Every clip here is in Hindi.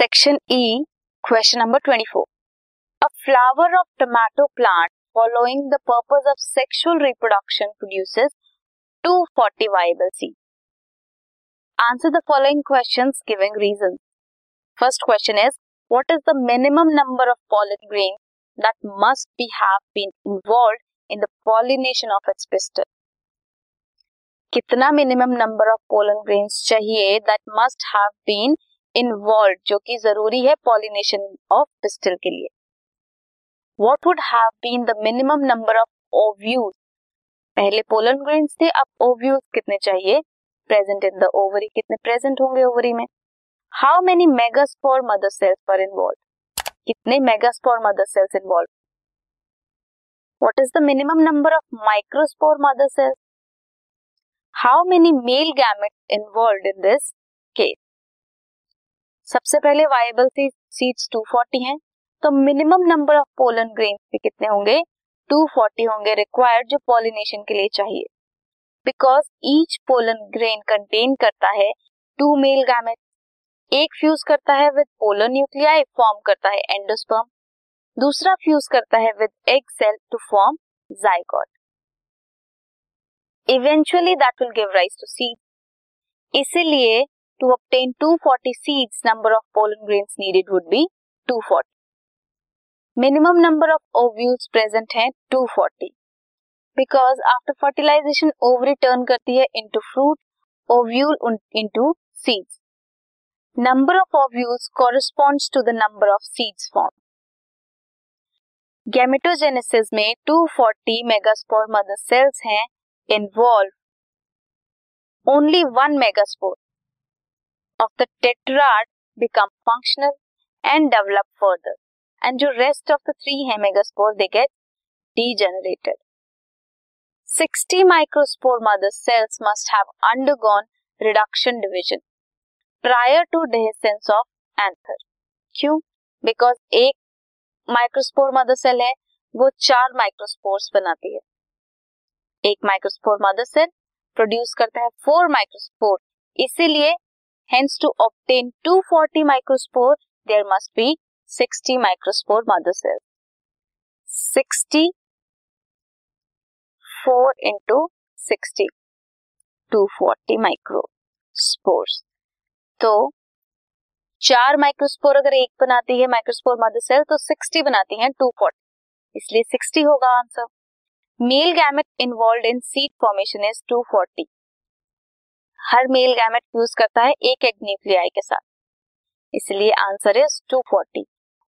Section E, question number 24. A flower of tomato plant following the purpose of sexual reproduction produces 240 viable seeds. Answer the following questions giving reasons. First question is, what is the minimum number of pollen grains that must be have been involved in the pollination of its pistil? कितना minimum number of pollen grains चाहिए that must have been involve जो कि ज़रूरी है पॉलिनेशन ऑफ़ पिस्टल के लिए। What would have been the minimum number of ovules पहले पोलन ग्रेन्स थे, अब ओव्यूज कितने चाहिए? प्रेजेंट इन द ओवरी कितने प्रेजेंट होंगे ओवरी में? How many megaspore mother cells पर इन्वॉल्व कितने megaspore mother cells involve what is the minimum number of microspore mother cells how many male gamete involve in this सबसे पहले वायबल सीड्स 240 हैं तो minimum number of pollen grain भी कितने होंगे? 240 होंगे रिक्वायर्ड जो पॉलिनेशन के लिए चाहिए। Because each pollen grain contain करता है टू मेल गैमेट एक फ्यूज करता है विद पोलन न्यूक्लियाई फॉर्म करता है एंडोस्पर्म दूसरा फ्यूज करता है with egg cell to form zygote eventually that will give rise to seed इसीलिए to obtain 240 seeds, number of pollen grains needed would be 240 minimum number of ovules present हैं 240 because after fertilization ovary turn करती है into fruit ovule into seeds number of ovules corresponds to the number of seeds form gametogenesis में 240 मेगास्पोर मदर सेल्स हैं involve only one megaspore of the tetrad become functional and develop further and जो रेस्ट ऑफ़ द थ्री है megaspore they get degenerated 60 microspore mother cells must have undergone reduction division prior to dehiscence of anther क्यों बिकॉज़ एक माइक्रोस्पोर मदर सेल है, वो चार माइक्रोस्पोर्स बनाती है। एक माइक्रोस्पोर मदर सेल प्रोड्यूस करता है फोर माइक्रोस्पोर इसीलिए Hence, to obtain 240 microspore, there must be 60 microspore mother cells. 60 4 into 60 240 microspores तो चार माइक्रोस्पोर अगर एक बनाती है माइक्रोस्पोर मदर सेल तो 60 बनाती हैं 240 इसलिए 60 होगा answer male gamete involve in seed formation is 240 हर मेल गैमेट यूज़ करता है एक एग न्यूक्लियाई के साथ। इसलिए आंसर इज़ 240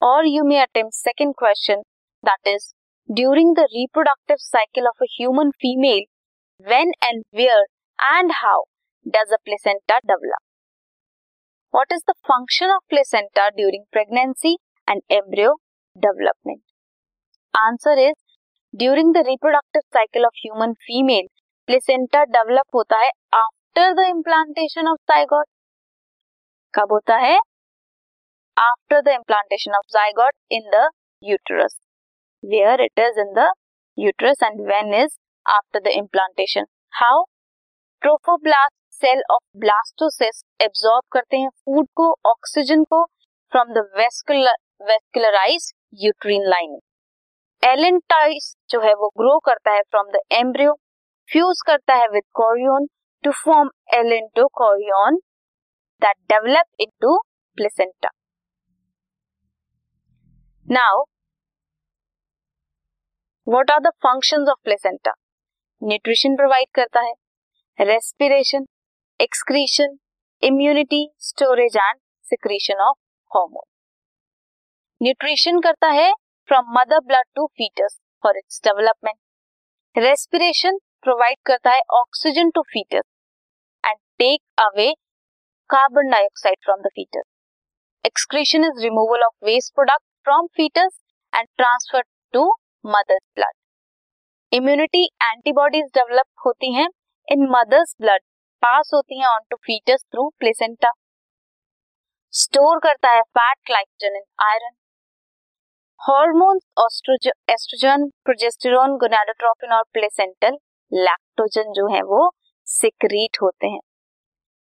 और you may attempt second question that is during the reproductive cycle of a human female when and where and how does a placenta develop what is the function of placenta during pregnancy and embryo development answer is during the reproductive cycle of human female placenta develop होता है after after the implantation of zygote कब होता है? After the implantation of zygote in the uterus where it is in the uterus and when is after the implantation how trophoblast cell of blastocyst absorb करते हैं फ़ूड को ऑक्सीजन को from the vascularise uterine lining allantois जो है वो ग्रो करता है फ्रॉम द एम्ब्रियो फ्यूज करता है with chorion to form allantochorion that develop into placenta. Now, what are the functions of placenta? Nutrition provide करता है respiration excretion immunity storage and secretion of hormone nutrition करता है from mother blood to foetus for its development respiration provide करता है oxygen to foetus take away carbon dioxide from the foetus excretion is removal of waste product from foetus and transfer to mother's blood immunity antibodies develop होती हैं इन मदर्स ब्लड पास होती हैं on to foetus through placenta store करता है fat glycogen in iron hormones estrogen progesterone gonadotropin और प्लेसेंटल लैक्टोजन जो है वो सिक्रीट होते हैं।